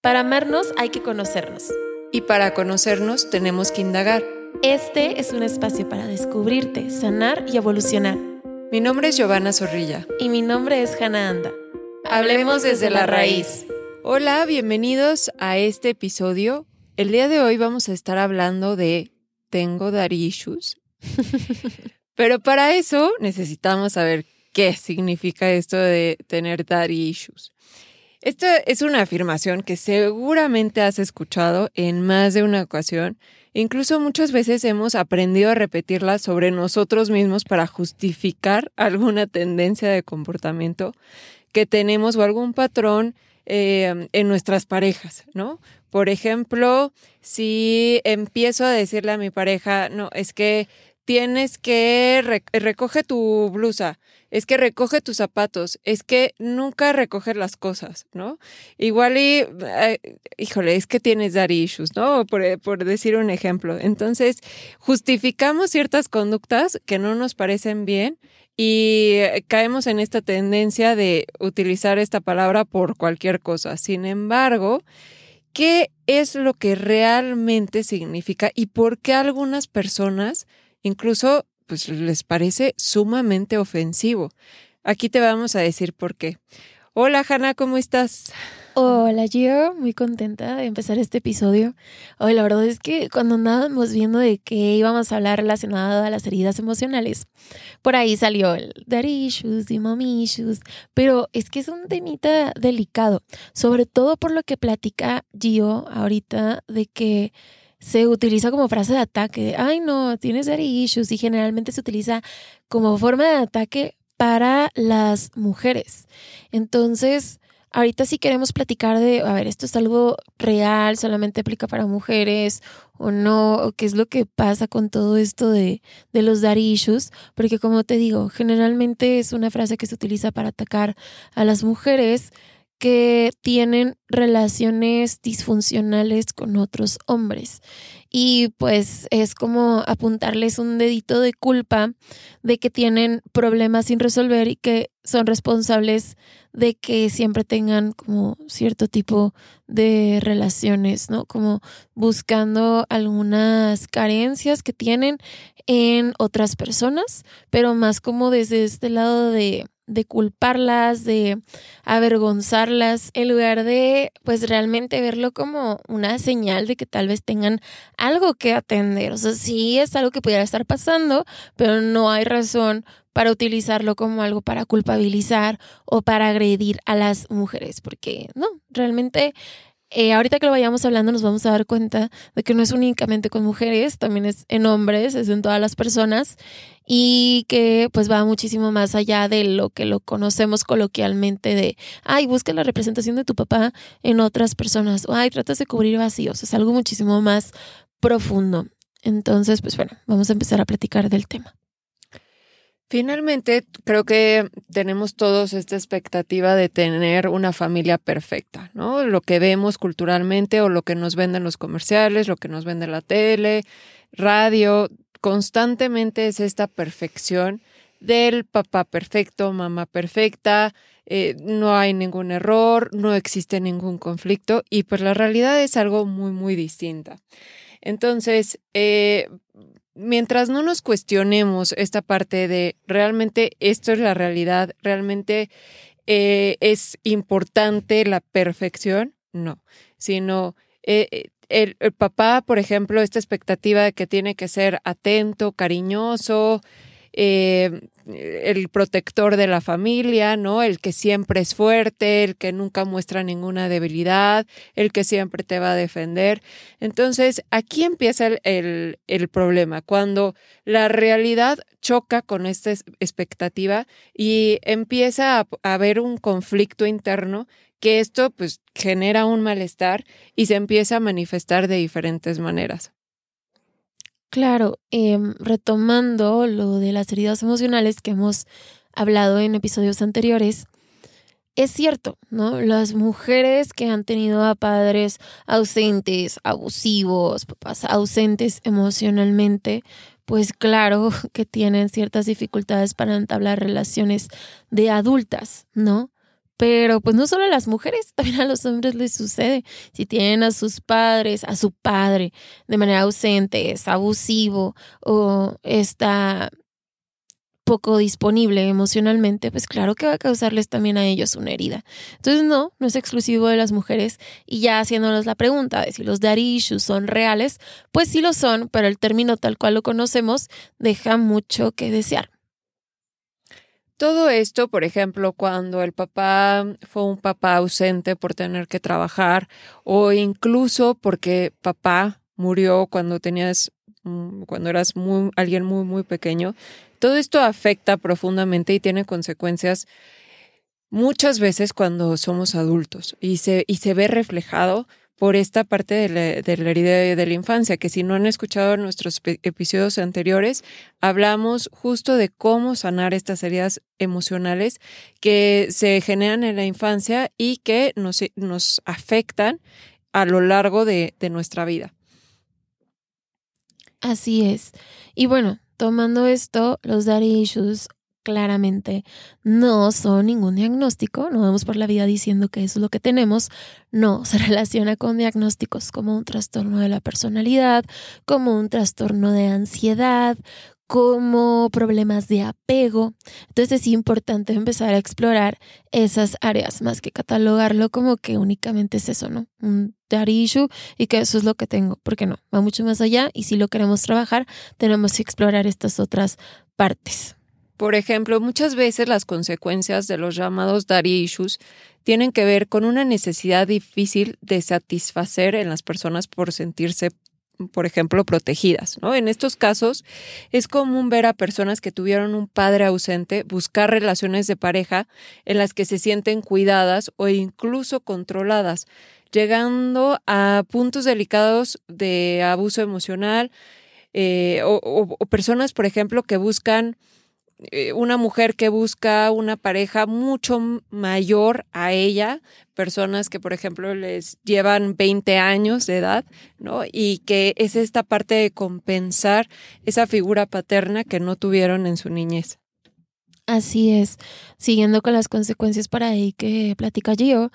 Para amarnos hay que conocernos. Y para conocernos tenemos que indagar. Este es un espacio para descubrirte, sanar y evolucionar. Mi nombre es Giovanna Zorrilla. Y mi nombre es Hannah Anda. Hablemos desde la raíz. Hola, bienvenidos a este episodio. El día de hoy vamos a estar hablando de tengo daddy issues. Pero para eso necesitamos saber qué significa esto de tener daddy issues. Esto es una afirmación que seguramente has escuchado en más de una ocasión. Incluso muchas veces hemos aprendido a repetirla sobre nosotros mismos para justificar alguna tendencia de comportamiento que tenemos o algún patrón eh, en nuestras parejas, ¿no? Por ejemplo, si empiezo a decirle a mi pareja, no, es que tienes que recoge tu blusa, es que recoge tus zapatos, es que nunca recoger las cosas, ¿no? Igual y, eh, híjole, es que tienes dar issues, ¿no? Por, por decir un ejemplo. Entonces, justificamos ciertas conductas que no nos parecen bien y caemos en esta tendencia de utilizar esta palabra por cualquier cosa. Sin embargo, ¿qué es lo que realmente significa y por qué algunas personas incluso pues les parece sumamente ofensivo. Aquí te vamos a decir por qué. Hola Hanna, ¿cómo estás? Hola Gio, muy contenta de empezar este episodio. Hoy la verdad es que cuando andábamos viendo de qué íbamos a hablar relacionado a las heridas emocionales, por ahí salió el daddy issues y mommy issues, pero es que es un temita delicado, sobre todo por lo que platica Gio ahorita de que se utiliza como frase de ataque. Ay, no, tienes daddy issues. Y generalmente se utiliza como forma de ataque para las mujeres. Entonces, ahorita sí queremos platicar de, a ver, esto es algo real, solamente aplica para mujeres o no, o qué es lo que pasa con todo esto de, de los daddy issues, porque como te digo, generalmente es una frase que se utiliza para atacar a las mujeres que tienen relaciones disfuncionales con otros hombres. Y pues es como apuntarles un dedito de culpa de que tienen problemas sin resolver y que son responsables de que siempre tengan como cierto tipo de relaciones, ¿no? Como buscando algunas carencias que tienen en otras personas, pero más como desde este lado de de culparlas, de avergonzarlas, en lugar de pues realmente verlo como una señal de que tal vez tengan algo que atender. O sea, sí es algo que pudiera estar pasando, pero no hay razón para utilizarlo como algo para culpabilizar o para agredir a las mujeres, porque no, realmente eh, ahorita que lo vayamos hablando nos vamos a dar cuenta de que no es únicamente con mujeres, también es en hombres, es en todas las personas y que pues va muchísimo más allá de lo que lo conocemos coloquialmente de, ay, busca la representación de tu papá en otras personas o ay, tratas de cubrir vacíos, es algo muchísimo más profundo. Entonces, pues bueno, vamos a empezar a platicar del tema. Finalmente, creo que tenemos todos esta expectativa de tener una familia perfecta, ¿no? Lo que vemos culturalmente o lo que nos venden los comerciales, lo que nos vende la tele, radio, constantemente es esta perfección del papá perfecto, mamá perfecta, eh, no hay ningún error, no existe ningún conflicto y pues la realidad es algo muy, muy distinta. Entonces, eh, mientras no nos cuestionemos esta parte de realmente esto es la realidad, realmente eh, es importante la perfección, no, sino eh, eh, el, el, papá, por ejemplo, esta expectativa de que tiene que ser atento, cariñoso, eh, el protector de la familia, ¿no? El que siempre es fuerte, el que nunca muestra ninguna debilidad, el que siempre te va a defender. Entonces, aquí empieza el, el, problema, cuando la realidad choca con esta expectativa y empieza a, a haber un conflicto interno que esto pues genera un malestar y se empieza a manifestar de diferentes maneras. Claro, eh, retomando lo de las heridas emocionales que hemos hablado en episodios anteriores, es cierto, ¿no? Las mujeres que han tenido a padres ausentes, abusivos, papás ausentes emocionalmente, pues claro que tienen ciertas dificultades para entablar relaciones de adultas, ¿no? Pero pues no solo a las mujeres, también a los hombres les sucede. Si tienen a sus padres, a su padre de manera ausente, es abusivo o está poco disponible emocionalmente, pues claro que va a causarles también a ellos una herida. Entonces no, no es exclusivo de las mujeres. Y ya haciéndonos la pregunta de si los daddy son reales, pues sí lo son, pero el término tal cual lo conocemos deja mucho que desear. Todo esto, por ejemplo, cuando el papá fue un papá ausente por tener que trabajar o incluso porque papá murió cuando tenías mm, cuando eras muy, alguien muy muy pequeño todo esto afecta profundamente y tiene consecuencias muchas veces cuando somos adultos y se, y se ve reflejado por esta parte de la, de la, herida de la infancia, que si no han escuchado nuestros episodios anteriores, hablamos justo de cómo sanar estas heridas emocionales que se generan en la infancia y que nos, nos afectan a lo largo de, de nuestra vida. Así es. Y bueno, tomando esto, los daddy issues claramente no son ningún diagnóstico, no vamos por la vida diciendo que eso es lo que tenemos, no, se relaciona con diagnósticos como un trastorno de la personalidad, como un trastorno de ansiedad, como problemas de apego. Entonces es importante empezar a explorar esas áreas más que catalogarlo como que únicamente es eso, ¿no? Un daddy issue y que eso es lo que tengo, porque no, va mucho más allá y si lo queremos trabajar tenemos que explorar estas otras partes. Por ejemplo, muchas veces las consecuencias de los llamados daddy issues tienen que ver con una necesidad difícil de satisfacer en las personas por sentirse por ejemplo, protegidas. En estos casos es común ver a personas que tuvieron un padre ausente buscar relaciones de pareja en las que se sienten cuidadas o incluso controladas, llegando a puntos delicados de abuso emocional eh, o personas, por ejemplo, que buscan una mujer que busca una pareja mucho mayor a ella, personas que, por ejemplo, les llevan 20 años de edad, ¿no? Y que es esta parte de compensar esa figura paterna que no tuvieron en su niñez. Así es. Siguiendo con las consecuencias para ahí que platica Gio,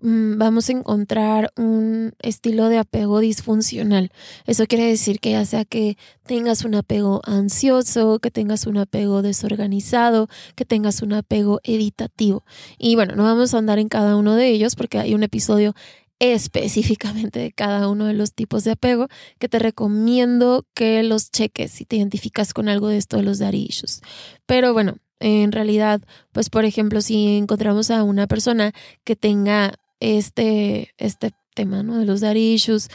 vamos a encontrar un estilo de apego disfuncional. Eso quiere decir que ya sea que tengas un apego ansioso, que tengas un apego desorganizado, que tengas un apego evitativo. Y bueno, no vamos a andar en cada uno de ellos porque hay un episodio específicamente de cada uno de los tipos de apego que te recomiendo que los cheques si te identificas con algo de esto los daddy issues. Pero bueno, en realidad, pues por ejemplo, si encontramos a una persona que tenga este, este tema, ¿no? De los issues,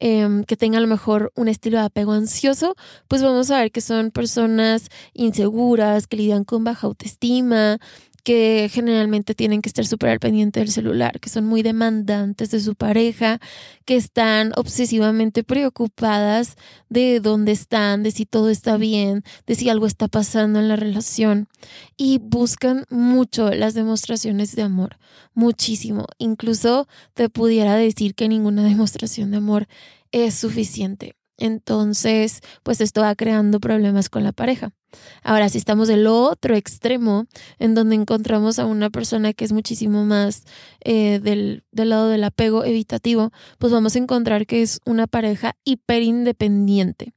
em, que tenga a lo mejor un estilo de apego ansioso, pues vamos a ver que son personas inseguras, que lidian con baja autoestima, que generalmente tienen que estar súper al pendiente del celular, que son muy demandantes de su pareja, que están obsesivamente preocupadas de dónde están, de si todo está bien, de si algo está pasando en la relación y buscan mucho las demostraciones de amor, muchísimo. Incluso te pudiera decir que ninguna demostración de amor es suficiente. Entonces, pues esto va creando problemas con la pareja. Ahora, si estamos del otro extremo, en donde encontramos a una persona que es muchísimo más eh, del, del, lado del apego evitativo, pues vamos a encontrar que es una pareja hiperindependiente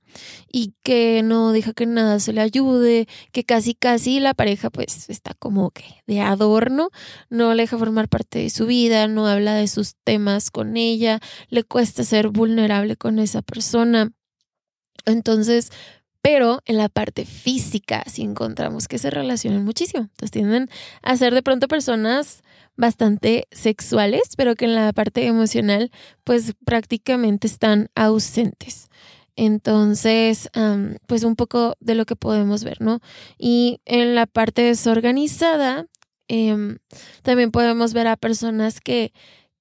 y que no deja que nada se le ayude, que casi casi la pareja pues está como que de adorno, no le deja formar parte de su vida, no habla de sus temas con ella, le cuesta ser vulnerable con esa persona. Entonces, pero en la parte física sí encontramos que se relacionan muchísimo. Entonces tienden a ser de pronto personas bastante sexuales, pero que en la parte emocional pues prácticamente están ausentes. Entonces, pues un poco de lo que podemos ver, ¿no? Y en la parte desorganizada, em, también podemos ver a personas que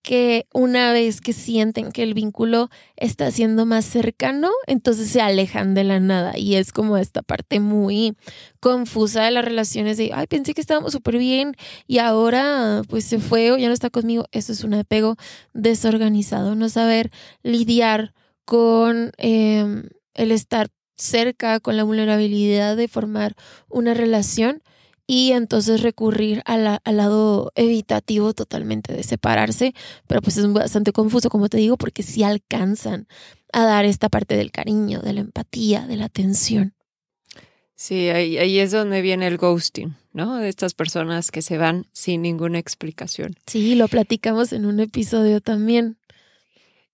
que una vez que sienten que el vínculo está siendo más cercano, entonces se alejan de la nada y es como esta parte muy confusa de las relaciones de, ay, pensé que estábamos súper bien y ahora pues se fue o ya no está conmigo. Eso es un apego desorganizado, no saber lidiar con em, el estar cerca, con la vulnerabilidad de formar una relación y entonces recurrir al lado evitativo totalmente de separarse, pero pues es bastante confuso, como te digo, porque sí alcanzan a dar esta parte del cariño, de la empatía, de la atención. Sí, ahí, ahí es donde viene el ghosting, ¿no? De estas personas que se van sin ninguna explicación. Sí, lo platicamos en un episodio también.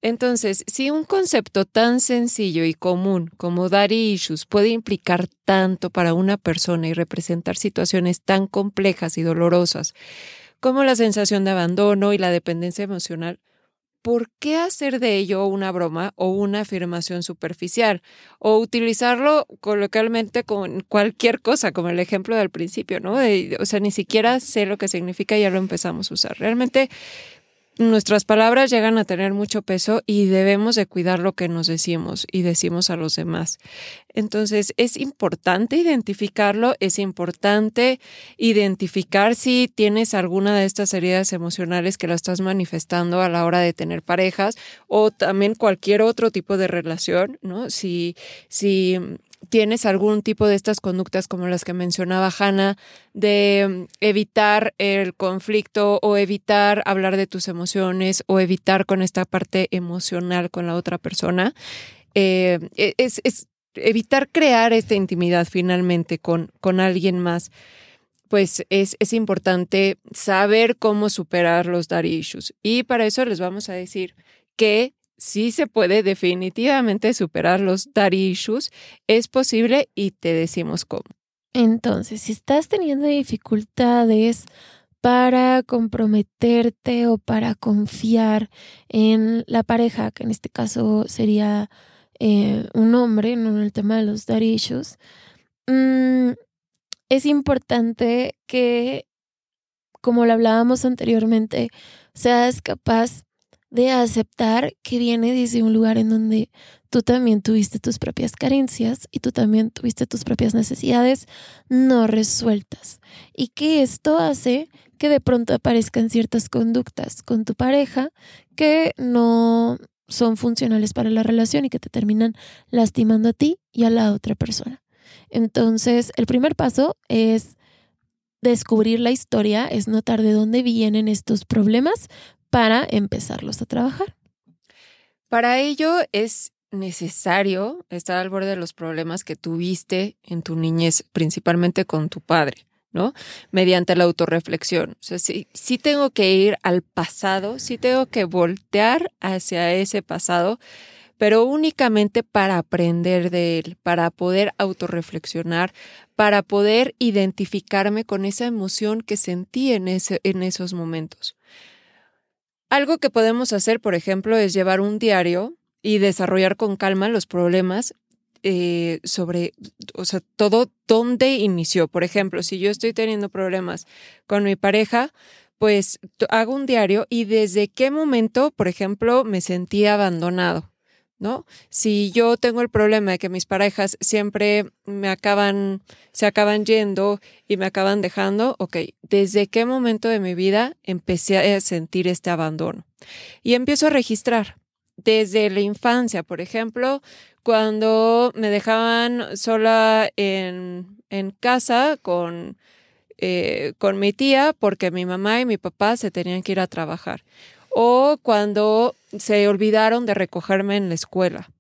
Entonces, si un concepto tan sencillo y común como daddy issues puede implicar tanto para una persona y representar situaciones tan complejas y dolorosas como la sensación de abandono y la dependencia emocional, ¿por qué hacer de ello una broma o una afirmación superficial? O utilizarlo coloquialmente con cualquier cosa, como el ejemplo del principio, ¿no? o sea, ni siquiera sé lo que significa y ya lo empezamos a usar. Realmente nuestras palabras llegan a tener mucho peso y debemos de cuidar lo que nos decimos y decimos a los demás. Entonces es importante identificarlo, es importante identificar si tienes alguna de estas heridas emocionales que lo estás manifestando a la hora de tener parejas o también cualquier otro tipo de relación, ¿no? Si, si tienes algún tipo de estas conductas como las que mencionaba Hannah, de mm, evitar el conflicto o evitar hablar de tus emociones o evitar con esta parte emocional con la otra persona, eh, e, es, evitar crear esta intimidad finalmente con, con alguien más pues es, es, importante saber cómo superar los daddy issues. Y para eso les vamos a decir que sí se puede definitivamente superar los daddy issues, es posible y te decimos cómo. Entonces, si estás teniendo dificultades para comprometerte o para confiar en la pareja, que en este caso sería eh, un hombre, en el tema de los daddy issues, mm, es importante que, como lo hablábamos anteriormente, seas capaz de aceptar que viene desde un lugar en donde tú también tuviste tus propias carencias y tú también tuviste tus propias necesidades no resueltas. Y que esto hace que de pronto aparezcan ciertas conductas con tu pareja que no son funcionales para la relación y que te terminan lastimando a ti y a la otra persona. Entonces, el primer paso es descubrir la historia, es notar de dónde vienen estos problemas para empezarlos a trabajar. Para ello es necesario estar al borde de los problemas que tuviste en tu niñez, principalmente con tu padre, ¿no? Mediante la autorreflexión. O sea, sí, sí tengo que ir al pasado, sí tengo que voltear hacia ese pasado, pero únicamente para aprender de él, para poder autorreflexionar, para poder identificarme con esa emoción que sentí en, ese, en esos momentos. Algo que podemos hacer, por ejemplo, es llevar un diario y desarrollar con calma los problemas eh, sobre, o sea, todo dónde inició. Por ejemplo, si yo estoy teniendo problemas con mi pareja, pues hago un diario y desde qué momento, por ejemplo, me sentí abandonado. ¿No? Si yo tengo el problema de que mis parejas siempre me acaban, se acaban yendo y me acaban dejando, ok, ¿desde qué momento de mi vida empecé a sentir este abandono? Y empiezo a registrar. Desde la infancia, por ejemplo, cuando me dejaban sola en, casa con, eh, con mi tía porque mi mamá y mi papá se tenían que ir a trabajar o cuando se olvidaron de recogerme en la escuela.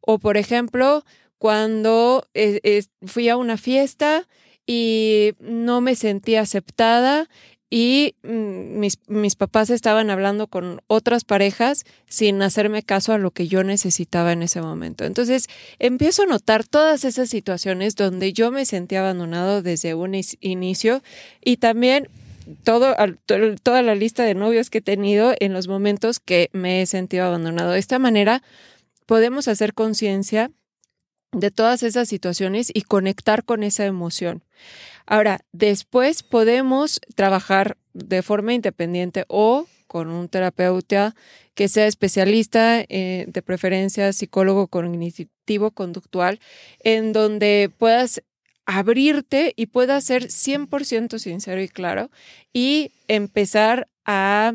O por ejemplo, cuando eh, fui a una fiesta y no me sentí aceptada y mm, mis, mis, papás estaban hablando con otras parejas sin hacerme caso a lo que yo necesitaba en ese momento. Entonces empiezo a notar todas esas situaciones donde yo me sentí abandonado desde un inicio y también todo, toda la lista de novios que he tenido en los momentos que me he sentido abandonado. De esta manera podemos hacer conciencia de todas esas situaciones y conectar con esa emoción. Ahora, después podemos trabajar de forma independiente o con un terapeuta que sea especialista, eh, de preferencia psicólogo cognitivo conductual, en donde puedas abrirte y puedas ser 100% sincero y claro y empezar a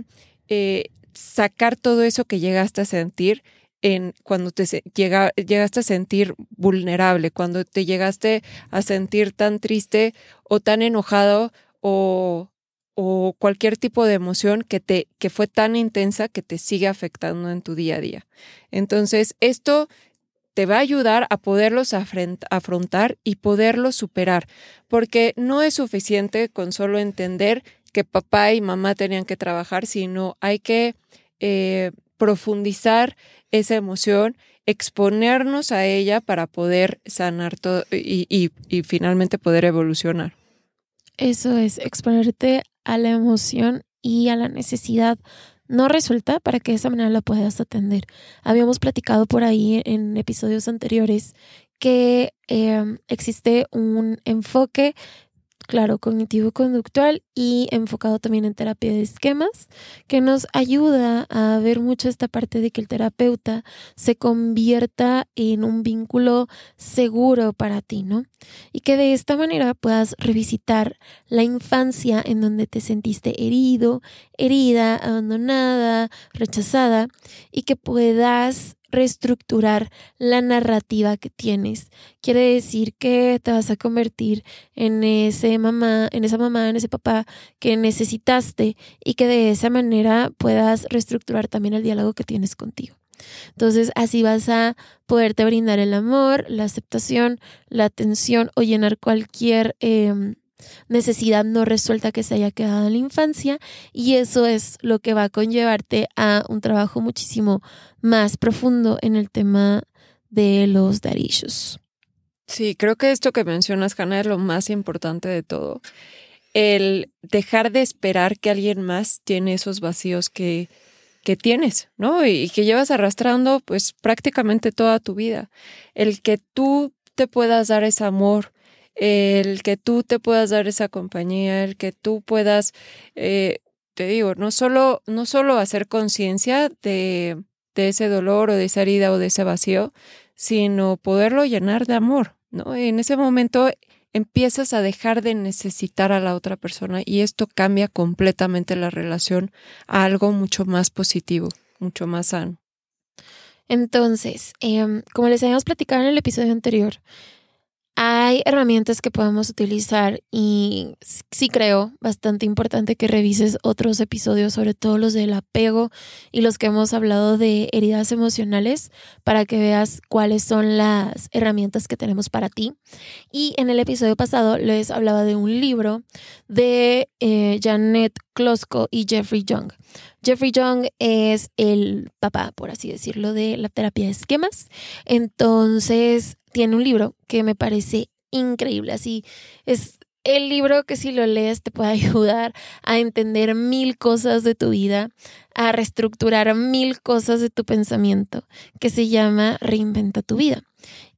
eh, sacar todo eso que llegaste a sentir en cuando te llega, llegaste a sentir vulnerable, cuando te llegaste a sentir tan triste o tan enojado o, o cualquier tipo de emoción que te que fue tan intensa que te sigue afectando en tu día a día. Entonces, esto te va a ayudar a poderlos afrontar y poderlos superar, porque no es suficiente con solo entender que papá y mamá tenían que trabajar, sino hay que eh, profundizar esa emoción, exponernos a ella para poder sanar todo y, y finalmente poder evolucionar. Eso es, exponerte a la emoción y a la necesidad no resulta para que de esa manera la puedas atender. Habíamos platicado por ahí en episodios anteriores que em, existe un enfoque claro, cognitivo-conductual y enfocado también en terapia de esquemas, que nos ayuda a ver mucho esta parte de que el terapeuta se convierta en un vínculo seguro para ti, ¿no? Y que de esta manera puedas revisitar la infancia en donde te sentiste herido, herida, abandonada, rechazada, y que puedas reestructurar la narrativa que tienes. Quiere decir que te vas a convertir en ese mamá, en esa mamá, en ese papá que necesitaste y que de esa manera puedas reestructurar también el diálogo que tienes contigo. Entonces así vas a poderte brindar el amor, la aceptación, la atención o llenar cualquier em, necesidad no resuelta que se haya quedado en la infancia y eso es lo que va a conllevarte a un trabajo muchísimo más profundo en el tema de los darillos. Sí, creo que esto que mencionas, Hannah, es lo más importante de todo. El dejar de esperar que alguien más tiene esos vacíos que, que tienes, ¿no? Y que llevas arrastrando pues prácticamente toda tu vida. El que tú te puedas dar ese amor, el que tú te puedas dar esa compañía, el que tú puedas, eh, te digo, no solo, no solo hacer conciencia de, de ese dolor o de esa herida o de ese vacío, sino poderlo llenar de amor, ¿no? en ese momento empiezas a dejar de necesitar a la otra persona y esto cambia completamente la relación a algo mucho más positivo, mucho más sano. Entonces, em, como les habíamos platicado en el episodio anterior, hay herramientas que podemos utilizar y sí creo bastante importante que revises otros episodios, sobre todo los del apego y los que hemos hablado de heridas emocionales, para que veas cuáles son las herramientas que tenemos para ti. Y en el episodio pasado les hablaba de un libro de eh, Janet Klosko y Jeffrey Young. Jeffrey Young es el papá, por así decirlo, de la terapia de esquemas. Entonces, tiene un libro que me parece increíble. Así es el libro que si lo lees te puede ayudar a entender mil cosas de tu vida, a reestructurar mil cosas de tu pensamiento, que se llama Reinventa tu vida.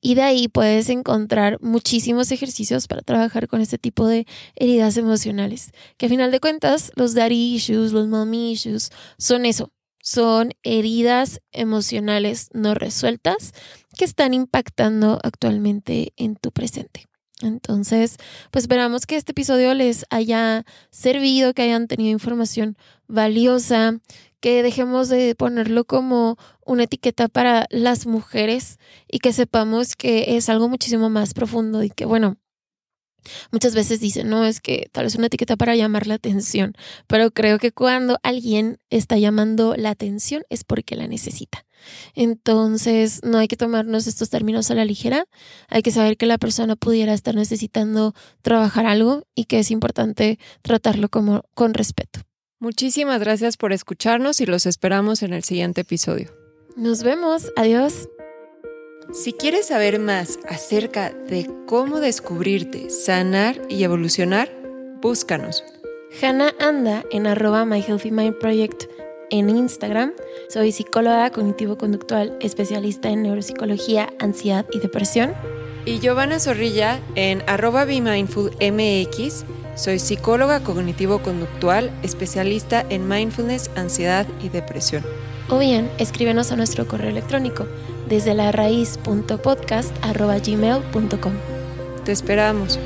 Y de ahí puedes encontrar muchísimos ejercicios para trabajar con este tipo de heridas emocionales, que a final de cuentas los daddy issues, los mommy issues son eso, son heridas emocionales no resueltas que están impactando actualmente en tu presente. Entonces, pues esperamos que este episodio les haya servido, que hayan tenido información valiosa, que dejemos de ponerlo como una etiqueta para las mujeres y que sepamos que es algo muchísimo más profundo y que, bueno, Muchas veces dicen, no, es que tal vez una etiqueta para llamar la atención, pero creo que cuando alguien está llamando la atención es porque la necesita. Entonces, no hay que tomarnos estos términos a la ligera, hay que saber que la persona pudiera estar necesitando trabajar algo y que es importante tratarlo como con respeto. Muchísimas gracias por escucharnos y los esperamos en el siguiente episodio. Nos vemos, adiós. Si quieres saber más acerca de cómo descubrirte, sanar y evolucionar, búscanos. Hannah anda en arroba My Healthy Mind Project en Instagram. Soy psicóloga cognitivo-conductual, especialista en neuropsicología, ansiedad y depresión. Y Giovanna Zorrilla en arroba MX. Soy psicóloga cognitivo-conductual, especialista en mindfulness, ansiedad y depresión. O bien, escríbenos a nuestro correo electrónico desde la raíz.podcast.gmail.com. Te esperamos.